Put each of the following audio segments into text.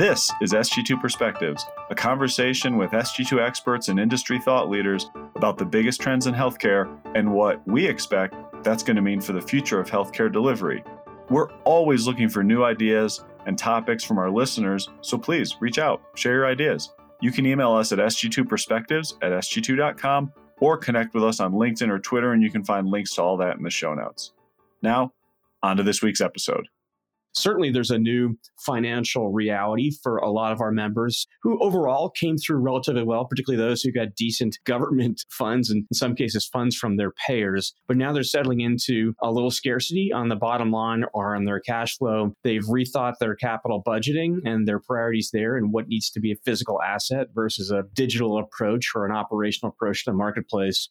This is SG2 Perspectives, a conversation with SG2 experts and industry thought leaders about the biggest trends in healthcare and what we expect that's going to mean for the future of healthcare delivery. We're always looking for new ideas and topics from our listeners, so please reach out, share your ideas. You can email us at sg2perspectives at sg2.com or connect with us on LinkedIn or Twitter, and you can find links to all that in the show notes. Now, on to this week's episode certainly there's a new financial reality for a lot of our members who overall came through relatively well, particularly those who got decent government funds and in some cases funds from their payers. But now they're settling into a little scarcity on the bottom line or on their cash flow. They've rethought their capital budgeting and their priorities there and what needs to be a physical asset versus a digital approach or an operational approach to the marketplace.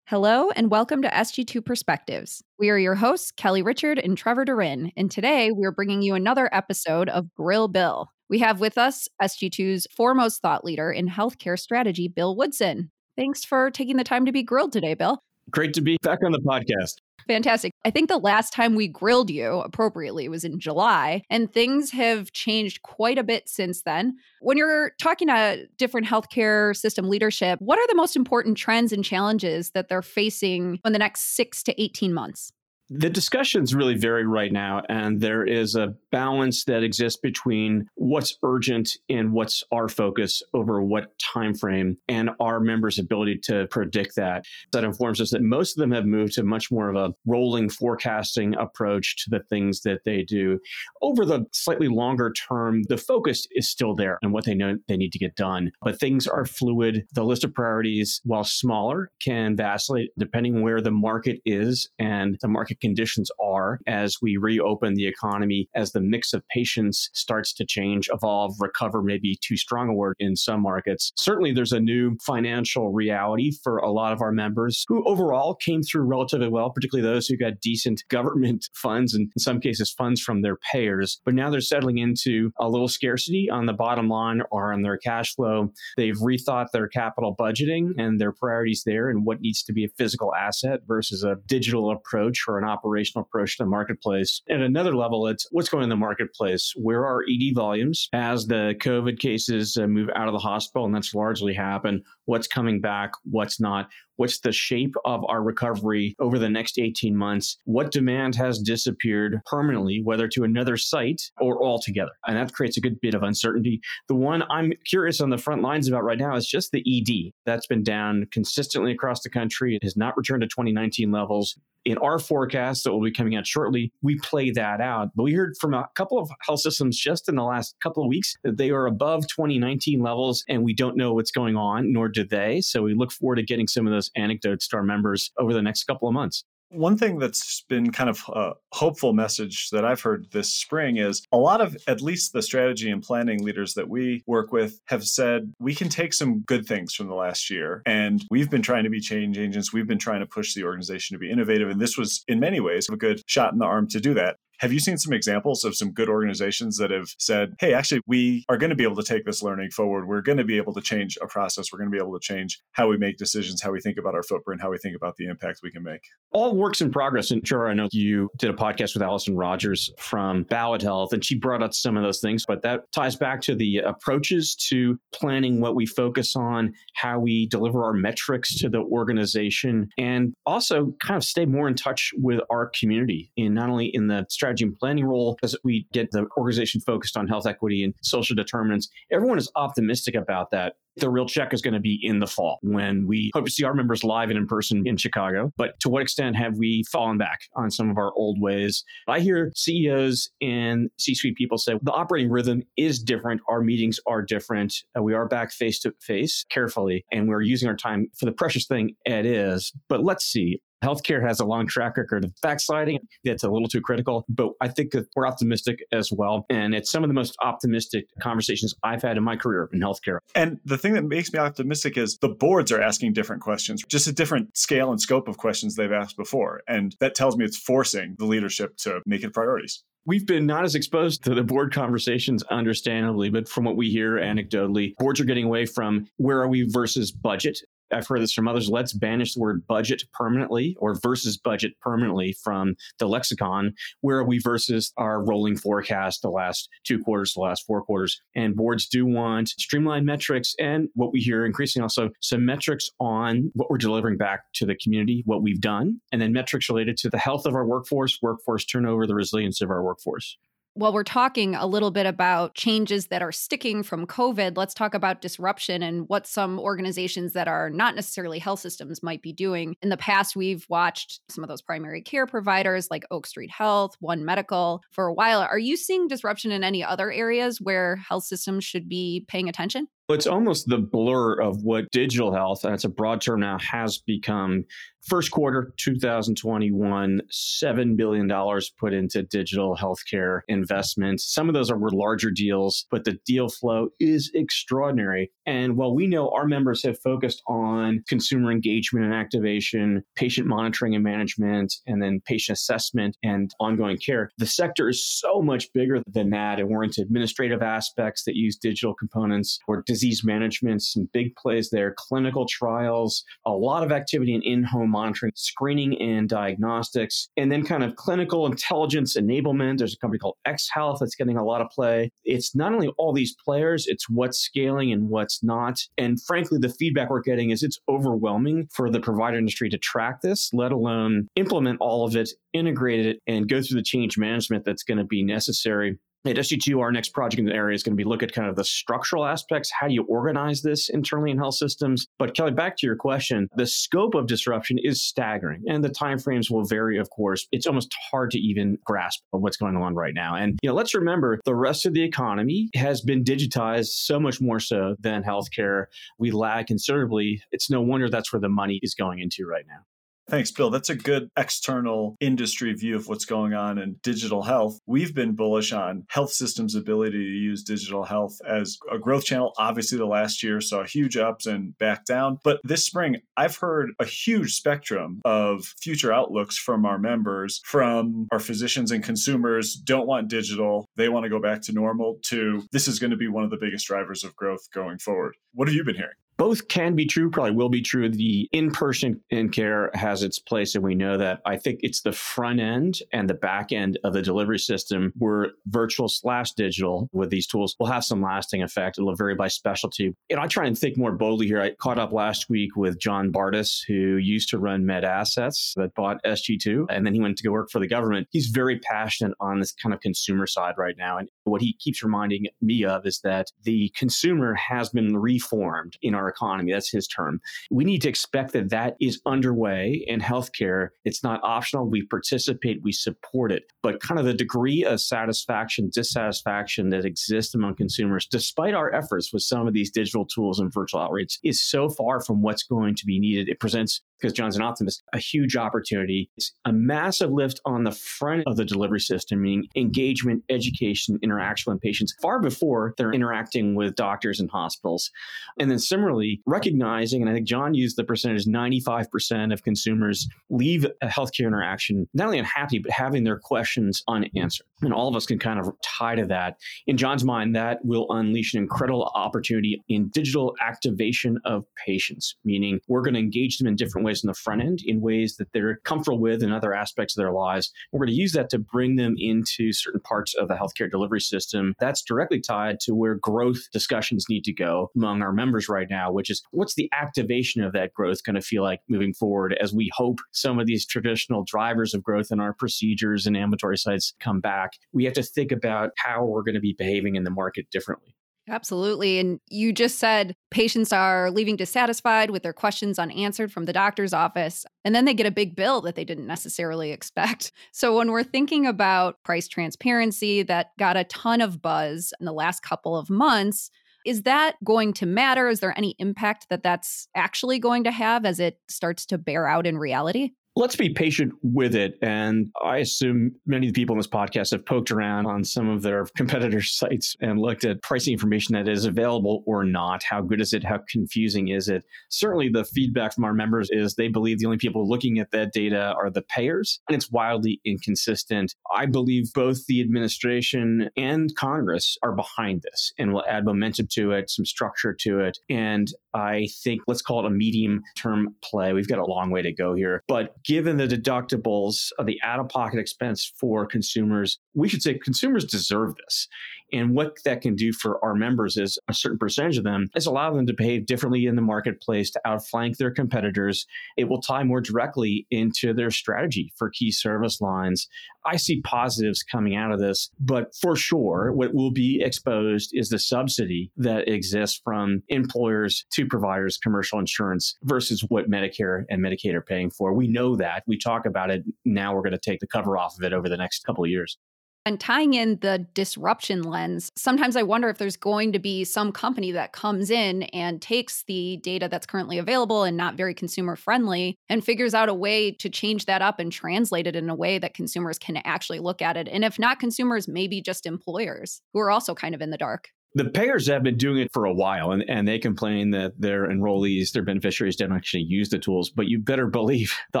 Hello, and welcome to SG2 Perspectives. We are your hosts, Kelly Richard and Trevor Durin, and today we're bringing you another episode of Grill Bill. We have with us SG2's foremost thought leader in healthcare strategy, Bill Woodson. Thanks for taking the time to be grilled today, Bill. Great to be back on the podcast. Fantastic. I think the last time we grilled you appropriately was in July, and things have changed quite a bit since then. When you're talking to different healthcare system leadership, what are the most important trends and challenges that they're facing in the next six to 18 months? The discussions really vary right now, and there is a balance that exists between what's urgent and what's our focus over what time frame, and our members' ability to predict that. That informs us that most of them have moved to much more of a rolling forecasting approach to the things that they do. Over the slightly longer term, the focus is still there and what they know they need to get done, but things are fluid. The list of priorities, while smaller, can vacillate depending where the market is and the market conditions are as we reopen the economy, as the mix of patients starts to change, evolve, recover, maybe too strong a word in some markets. Certainly, there's a new financial reality for a lot of our members who overall came through relatively well, particularly those who got decent government funds and in some cases funds from their payers. But now they're settling into a little scarcity on the bottom line or on their cash flow. They've rethought their capital budgeting and their priorities there and what needs to be a physical asset versus a digital approach or an operational approach to the marketplace. At another level, it's what's going on in the marketplace. Where are ED volumes as the COVID cases uh, move out of the hospital? And that's largely happened. What's coming back? What's not? What's the shape of our recovery over the next 18 months? What demand has disappeared permanently, whether to another site or altogether? And that creates a good bit of uncertainty. The one I'm curious on the front lines about right now is just the ED. That's been down consistently across the country. It has not returned to 2019 levels. In our forecast that will be coming out shortly, we play that out. But we heard from a couple of health systems just in the last couple of weeks that they are above 2019 levels, and we don't know what's going on, nor do they. So we look forward to getting some of those anecdotes to our members over the next couple of months. One thing that's been kind of a hopeful message that I've heard this spring is a lot of at least the strategy and planning leaders that we work with have said we can take some good things from the last year. And we've been trying to be change agents. We've been trying to push the organization to be innovative. And this was, in many ways, a good shot in the arm to do that. Have you seen some examples of some good organizations that have said, hey, actually, we are going to be able to take this learning forward. We're going to be able to change a process. We're going to be able to change how we make decisions, how we think about our footprint, how we think about the impact we can make. All works in progress. And sure, I know you did a podcast with Allison Rogers from Ballad Health, and she brought up some of those things, but that ties back to the approaches to planning what we focus on, how we deliver our metrics to the organization, and also kind of stay more in touch with our community in not only in the strategy strategy and planning role as we get the organization focused on health equity and social determinants. Everyone is optimistic about that. The real check is going to be in the fall when we hope to see our members live and in person in Chicago. But to what extent have we fallen back on some of our old ways? I hear CEOs and C suite people say the operating rhythm is different. Our meetings are different. Uh, we are back face to face carefully, and we're using our time for the precious thing it is. But let's see. Healthcare has a long track record of backsliding. It's a little too critical, but I think that we're optimistic as well. And it's some of the most optimistic conversations I've had in my career in healthcare. And the thing that makes me optimistic is the boards are asking different questions, just a different scale and scope of questions they've asked before. And that tells me it's forcing the leadership to make it priorities. We've been not as exposed to the board conversations, understandably, but from what we hear anecdotally, boards are getting away from where are we versus budget I've heard this from others. Let's banish the word budget permanently or versus budget permanently from the lexicon. Where are we versus our rolling forecast the last two quarters, the last four quarters? And boards do want streamlined metrics and what we hear increasingly also some metrics on what we're delivering back to the community, what we've done, and then metrics related to the health of our workforce, workforce turnover, the resilience of our workforce. While we're talking a little bit about changes that are sticking from COVID, let's talk about disruption and what some organizations that are not necessarily health systems might be doing. In the past, we've watched some of those primary care providers like Oak Street Health, One Medical for a while. Are you seeing disruption in any other areas where health systems should be paying attention? It's almost the blur of what digital health, and it's a broad term now, has become. First quarter 2021, $7 billion put into digital healthcare investments. Some of those are, were larger deals, but the deal flow is extraordinary. And while we know our members have focused on consumer engagement and activation, patient monitoring and management, and then patient assessment and ongoing care, the sector is so much bigger than that. And we're into administrative aspects that use digital components or disease management, some big plays there, clinical trials, a lot of activity in in home monitoring, screening and diagnostics, and then kind of clinical intelligence enablement. There's a company called X Health that's getting a lot of play. It's not only all these players, it's what's scaling and what's not. And frankly, the feedback we're getting is it's overwhelming for the provider industry to track this, let alone implement all of it, integrate it, and go through the change management that's going to be necessary at SG2, our next project in the area is going to be look at kind of the structural aspects. How do you organize this internally in health systems? But Kelly, back to your question, the scope of disruption is staggering, and the timeframes will vary. Of course, it's almost hard to even grasp what's going on right now. And you know, let's remember the rest of the economy has been digitized so much more so than healthcare. We lag considerably. It's no wonder that's where the money is going into right now. Thanks, Bill. That's a good external industry view of what's going on in digital health. We've been bullish on health systems' ability to use digital health as a growth channel. Obviously, the last year saw huge ups and back down. But this spring, I've heard a huge spectrum of future outlooks from our members, from our physicians and consumers don't want digital, they want to go back to normal, to this is going to be one of the biggest drivers of growth going forward. What have you been hearing? Both can be true, probably will be true. The in person in care has its place, and we know that. I think it's the front end and the back end of the delivery system where virtual slash digital with these tools will have some lasting effect. It'll vary by specialty. And I try and think more boldly here. I caught up last week with John Bardis, who used to run MedAssets that bought SG2, and then he went to go work for the government. He's very passionate on this kind of consumer side right now. And what he keeps reminding me of is that the consumer has been reformed in our economy. That's his term. We need to expect that that is underway in healthcare. It's not optional. We participate, we support it. But kind of the degree of satisfaction, dissatisfaction that exists among consumers, despite our efforts with some of these digital tools and virtual outreach, is so far from what's going to be needed. It presents because John's an optimist, a huge opportunity. It's a massive lift on the front of the delivery system, meaning engagement, education, interaction with patients far before they're interacting with doctors and hospitals. And then similarly, recognizing, and I think John used the percentage 95% of consumers leave a healthcare interaction not only unhappy, but having their questions unanswered. And all of us can kind of tie to that. In John's mind, that will unleash an incredible opportunity in digital activation of patients, meaning we're going to engage them in different ways ways in the front end, in ways that they're comfortable with in other aspects of their lives. We're going to use that to bring them into certain parts of the healthcare delivery system. That's directly tied to where growth discussions need to go among our members right now, which is what's the activation of that growth going to feel like moving forward as we hope some of these traditional drivers of growth in our procedures and ambulatory sites come back. We have to think about how we're going to be behaving in the market differently. Absolutely. And you just said patients are leaving dissatisfied with their questions unanswered from the doctor's office, and then they get a big bill that they didn't necessarily expect. So, when we're thinking about price transparency that got a ton of buzz in the last couple of months, is that going to matter? Is there any impact that that's actually going to have as it starts to bear out in reality? Let's be patient with it. And I assume many of the people in this podcast have poked around on some of their competitors' sites and looked at pricing information that is available or not. How good is it? How confusing is it? Certainly, the feedback from our members is they believe the only people looking at that data are the payers, and it's wildly inconsistent. I believe both the administration and Congress are behind this and will add momentum to it, some structure to it. And I think let's call it a medium term play. We've got a long way to go here. But given the deductibles of the out of pocket expense for consumers, we should say consumers deserve this. And what that can do for our members is a certain percentage of them is allow them to behave differently in the marketplace to outflank their competitors. It will tie more directly into their strategy for key service lines. I see positives coming out of this, but for sure, what will be exposed is the subsidy that exists from employers to providers, commercial insurance versus what Medicare and Medicaid are paying for. We know that. We talk about it. Now we're going to take the cover off of it over the next couple of years. And tying in the disruption lens, sometimes I wonder if there's going to be some company that comes in and takes the data that's currently available and not very consumer friendly and figures out a way to change that up and translate it in a way that consumers can actually look at it. And if not consumers, maybe just employers who are also kind of in the dark. The payers have been doing it for a while and, and they complain that their enrollees, their beneficiaries don't actually use the tools. But you better believe the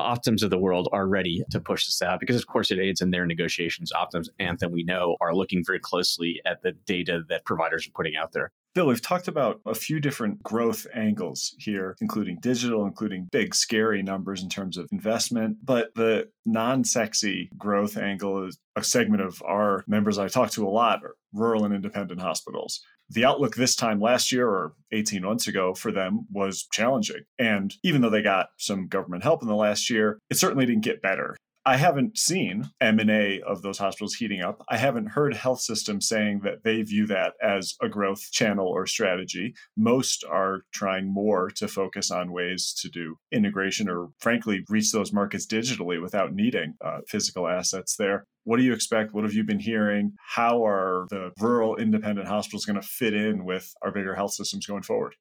Optums of the world are ready to push this out because, of course, it aids in their negotiations. Optums, Anthem, we know, are looking very closely at the data that providers are putting out there. Bill, we've talked about a few different growth angles here, including digital, including big, scary numbers in terms of investment. But the non sexy growth angle is a segment of our members I talk to a lot are rural and independent hospitals. The outlook this time last year or 18 months ago for them was challenging. And even though they got some government help in the last year, it certainly didn't get better. I haven't seen M&A of those hospitals heating up. I haven't heard health systems saying that they view that as a growth channel or strategy. Most are trying more to focus on ways to do integration or frankly reach those markets digitally without needing uh, physical assets there. What do you expect? What have you been hearing? How are the rural independent hospitals going to fit in with our bigger health systems going forward?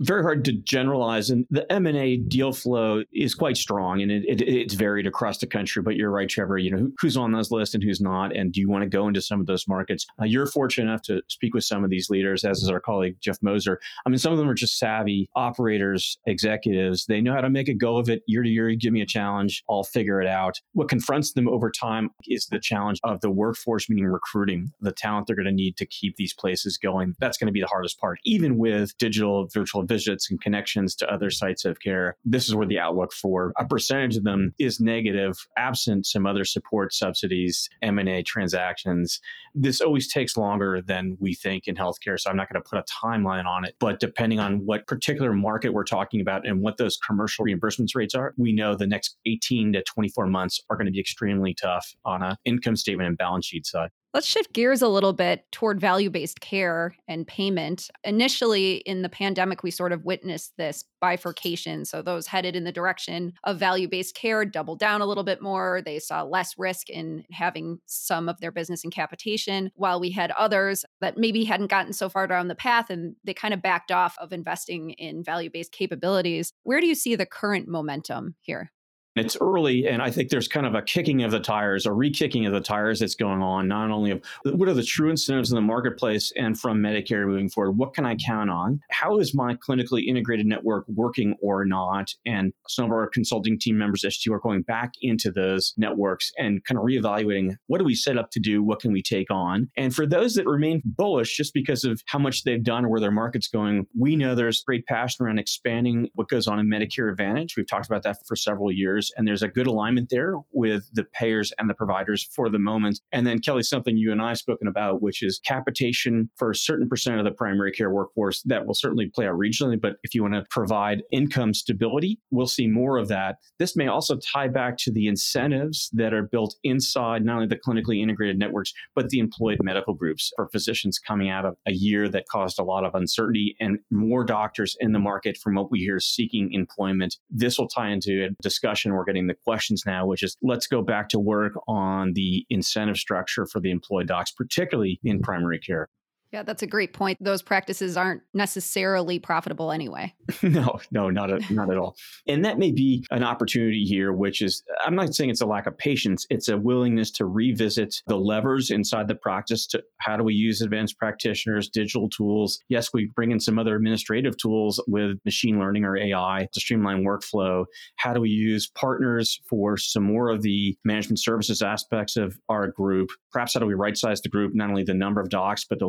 Very hard to generalize and the m&a deal flow is quite strong and it, it, it's varied across the country but you're right trevor you know who, who's on those lists and who's not and do you want to go into some of those markets? Uh, you're fortunate enough to speak with some of these leaders as is our colleague jeff moser. I mean some of them are just savvy operators executives. They know how to make a go of it year to year give me a challenge i'll figure it out. What confronts them over time is the challenge of the workforce meaning recruiting the talent they're going to need to keep these places going. That's going to be the hardest part even with digital virtual visits and connections to other sites of care. This is where the outlook for a percentage of them is negative, absent some other support subsidies, M&A transactions. This always takes longer than we think in healthcare, so I'm not going to put a timeline on it. But depending on what particular market we're talking about and what those commercial reimbursements rates are, we know the next 18 to 24 months are going to be extremely tough on an income statement and balance sheet side. Let's shift gears a little bit toward value based care and payment. Initially, in the pandemic, we sort of witnessed this bifurcation. So, those headed in the direction of value based care doubled down a little bit more. They saw less risk in having some of their business in capitation, while we had others that maybe hadn't gotten so far down the path and they kind of backed off of investing in value based capabilities. Where do you see the current momentum here? It's early, and I think there's kind of a kicking of the tires, a re-kicking of the tires that's going on. Not only of what are the true incentives in the marketplace and from Medicare moving forward, what can I count on? How is my clinically integrated network working or not? And some of our consulting team members, ST, are going back into those networks and kind of reevaluating what do we set up to do, what can we take on. And for those that remain bullish, just because of how much they've done or where their market's going, we know there's great passion around expanding what goes on in Medicare Advantage. We've talked about that for several years and there's a good alignment there with the payers and the providers for the moment. And then, Kelly, something you and I have spoken about, which is capitation for a certain percent of the primary care workforce that will certainly play out regionally. But if you want to provide income stability, we'll see more of that. This may also tie back to the incentives that are built inside not only the clinically integrated networks, but the employed medical groups for physicians coming out of a year that caused a lot of uncertainty and more doctors in the market from what we hear seeking employment. This will tie into a discussion we're getting the questions now, which is let's go back to work on the incentive structure for the employed docs, particularly in primary care. Yeah, that's a great point. Those practices aren't necessarily profitable anyway. no, no, not at, not at all. And that may be an opportunity here, which is I'm not saying it's a lack of patience. It's a willingness to revisit the levers inside the practice. To how do we use advanced practitioners, digital tools? Yes, we bring in some other administrative tools with machine learning or AI to streamline workflow. How do we use partners for some more of the management services aspects of our group? Perhaps how do we right size the group, not only the number of docs, but the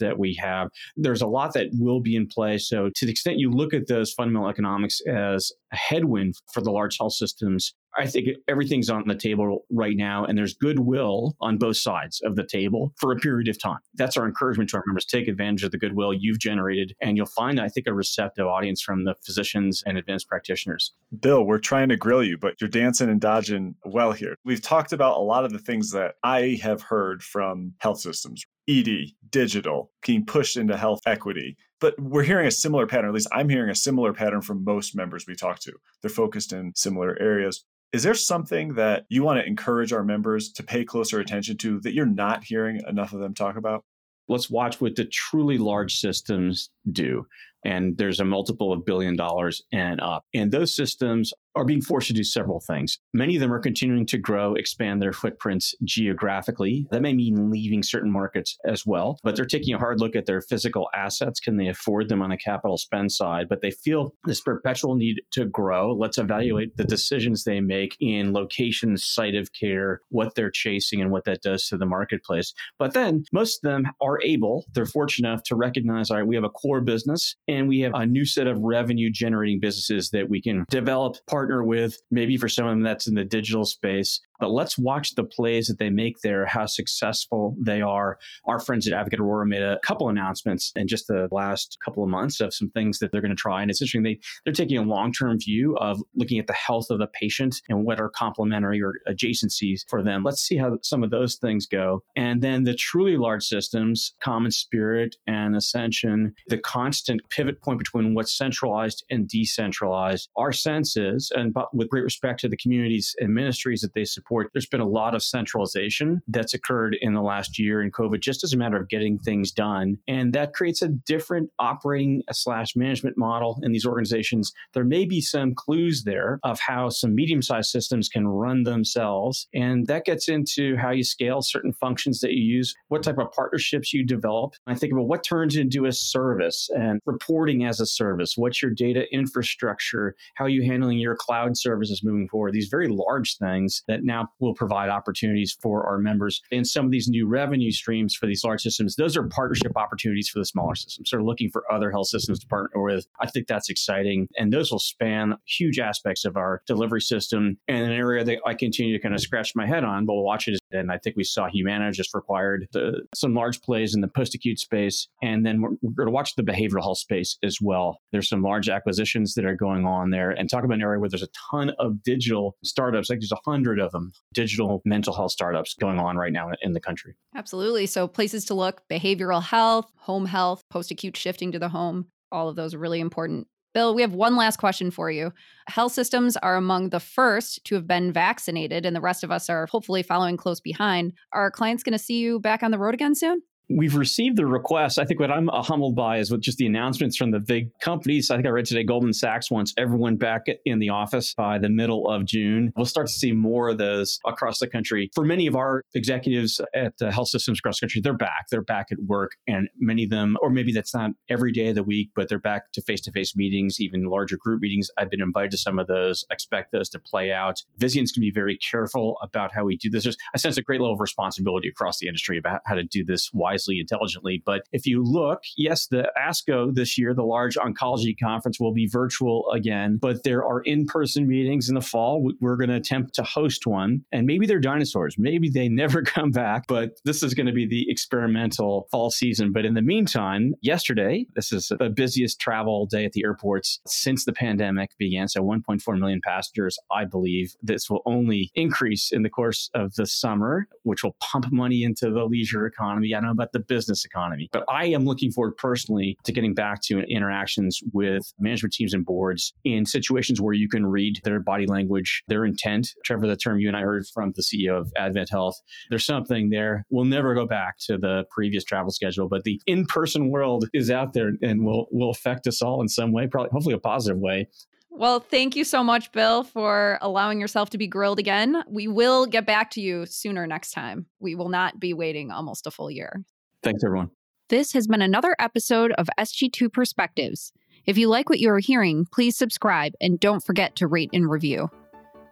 that we have? There's a lot that will be in play. So, to the extent you look at those fundamental economics as a headwind for the large health systems, I think everything's on the table right now, and there's goodwill on both sides of the table for a period of time. That's our encouragement to our members. Take advantage of the goodwill you've generated, and you'll find, I think, a receptive audience from the physicians and advanced practitioners. Bill, we're trying to grill you, but you're dancing and dodging well here. We've talked about a lot of the things that I have heard from health systems ED, digital, being pushed into health equity. But we're hearing a similar pattern, at least I'm hearing a similar pattern from most members we talk to. They're focused in similar areas. Is there something that you want to encourage our members to pay closer attention to that you're not hearing enough of them talk about? Let's watch what the truly large systems do. And there's a multiple of billion dollars and up. And those systems are being forced to do several things. Many of them are continuing to grow, expand their footprints geographically. That may mean leaving certain markets as well, but they're taking a hard look at their physical assets. Can they afford them on a capital spend side? But they feel this perpetual need to grow. Let's evaluate the decisions they make in location, site of care, what they're chasing, and what that does to the marketplace. But then most of them are able, they're fortunate enough to recognize all right, we have a core business and we have a new set of revenue generating businesses that we can develop partner with, maybe for someone that's in the digital space, but let's watch the plays that they make there, how successful they are. Our friends at Advocate Aurora made a couple announcements in just the last couple of months of some things that they're going to try. And it's interesting, they, they're taking a long term view of looking at the health of the patient and what are complementary or adjacencies for them. Let's see how some of those things go. And then the truly large systems, CommonSpirit and Ascension, the constant pivot point between what's centralized and decentralized. Our sense is, and with great respect to the communities and ministries that they support, support. There's been a lot of centralization that's occurred in the last year in COVID, just as a matter of getting things done. And that creates a different operating slash management model in these organizations. There may be some clues there of how some medium sized systems can run themselves. And that gets into how you scale certain functions that you use, what type of partnerships you develop. I think about what turns into a service and reporting as a service. What's your data infrastructure? How are you handling your cloud services moving forward? These very large things that now now will provide opportunities for our members. And some of these new revenue streams for these large systems, those are partnership opportunities for the smaller systems. So looking for other health systems to partner with. I think that's exciting. And those will span huge aspects of our delivery system and an area that I continue to kind of scratch my head on, but we'll watch it. And I think we saw Humana just required the, some large plays in the post acute space. And then we're, we're going to watch the behavioral health space as well. There's some large acquisitions that are going on there and talk about an area where there's a ton of digital startups, like there's a hundred of them Um, digital mental health startups going on right now in the country. Absolutely. So, places to look behavioral health, home health, post acute shifting to the home, all of those are really important. Bill, we have one last question for you. Health systems are among the first to have been vaccinated, and the rest of us are hopefully following close behind. Are clients going to see you back on the road again soon? We've received the request. I think what I'm uh, humbled by is with just the announcements from the big companies. I think I read today Goldman Sachs wants everyone back in the office by the middle of June. We'll start to see more of those across the country. For many of our executives at the health systems across the country, they're back. They're back at work. And many of them, or maybe that's not every day of the week, but they're back to face to face meetings, even larger group meetings. I've been invited to some of those. Expect those to play out. Vizians can be very careful about how we do this. There's, I sense a great level of responsibility across the industry about how to do this wisely, intelligently. But if you look, yes, the ASCO this year, the large oncology conference, will be virtual again, but there are in person meetings in the fall. We're going to attempt to host one, and maybe they're dinosaurs. Maybe they never come back, but this is going to be the experimental fall season. But in the meantime, yesterday, this is the busiest travel day at the airports since the pandemic began. So 1.4 million passengers, I believe. This will only increase in the course of the summer, which will pump money into the leisure economy. I don't know about the business economy. But I am looking forward personally to getting back to interactions with management teams and boards in situations where you can read their body language, their intent. Trevor, the term you and I heard from the CEO of AdventHealth, there's something there. We'll never go back to the previous travel schedule, but the in-person world is out there and will will affect us all in some way, probably hopefully a positive way. Well, thank you so much, Bill, for allowing yourself to be grilled again. We will get back to you sooner next time. We will not be waiting almost a full year. Thanks, everyone. This has been another episode of SG2 Perspectives. If you like what you are hearing, please subscribe and don't forget to rate and review.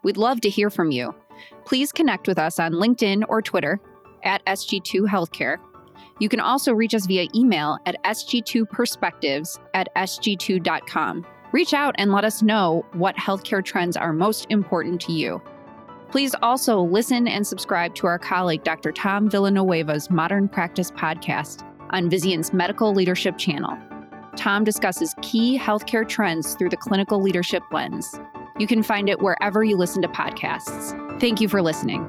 We'd love to hear from you. Please connect with us on LinkedIn or Twitter at SG2 Healthcare. You can also reach us via email at sg2perspectives at sg2.com. Reach out and let us know what healthcare trends are most important to you. Please also listen and subscribe to our colleague, Dr. Tom Villanueva's Modern Practice podcast on Vizient's Medical Leadership channel. Tom discusses key healthcare trends through the clinical leadership lens. You can find it wherever you listen to podcasts. Thank you for listening.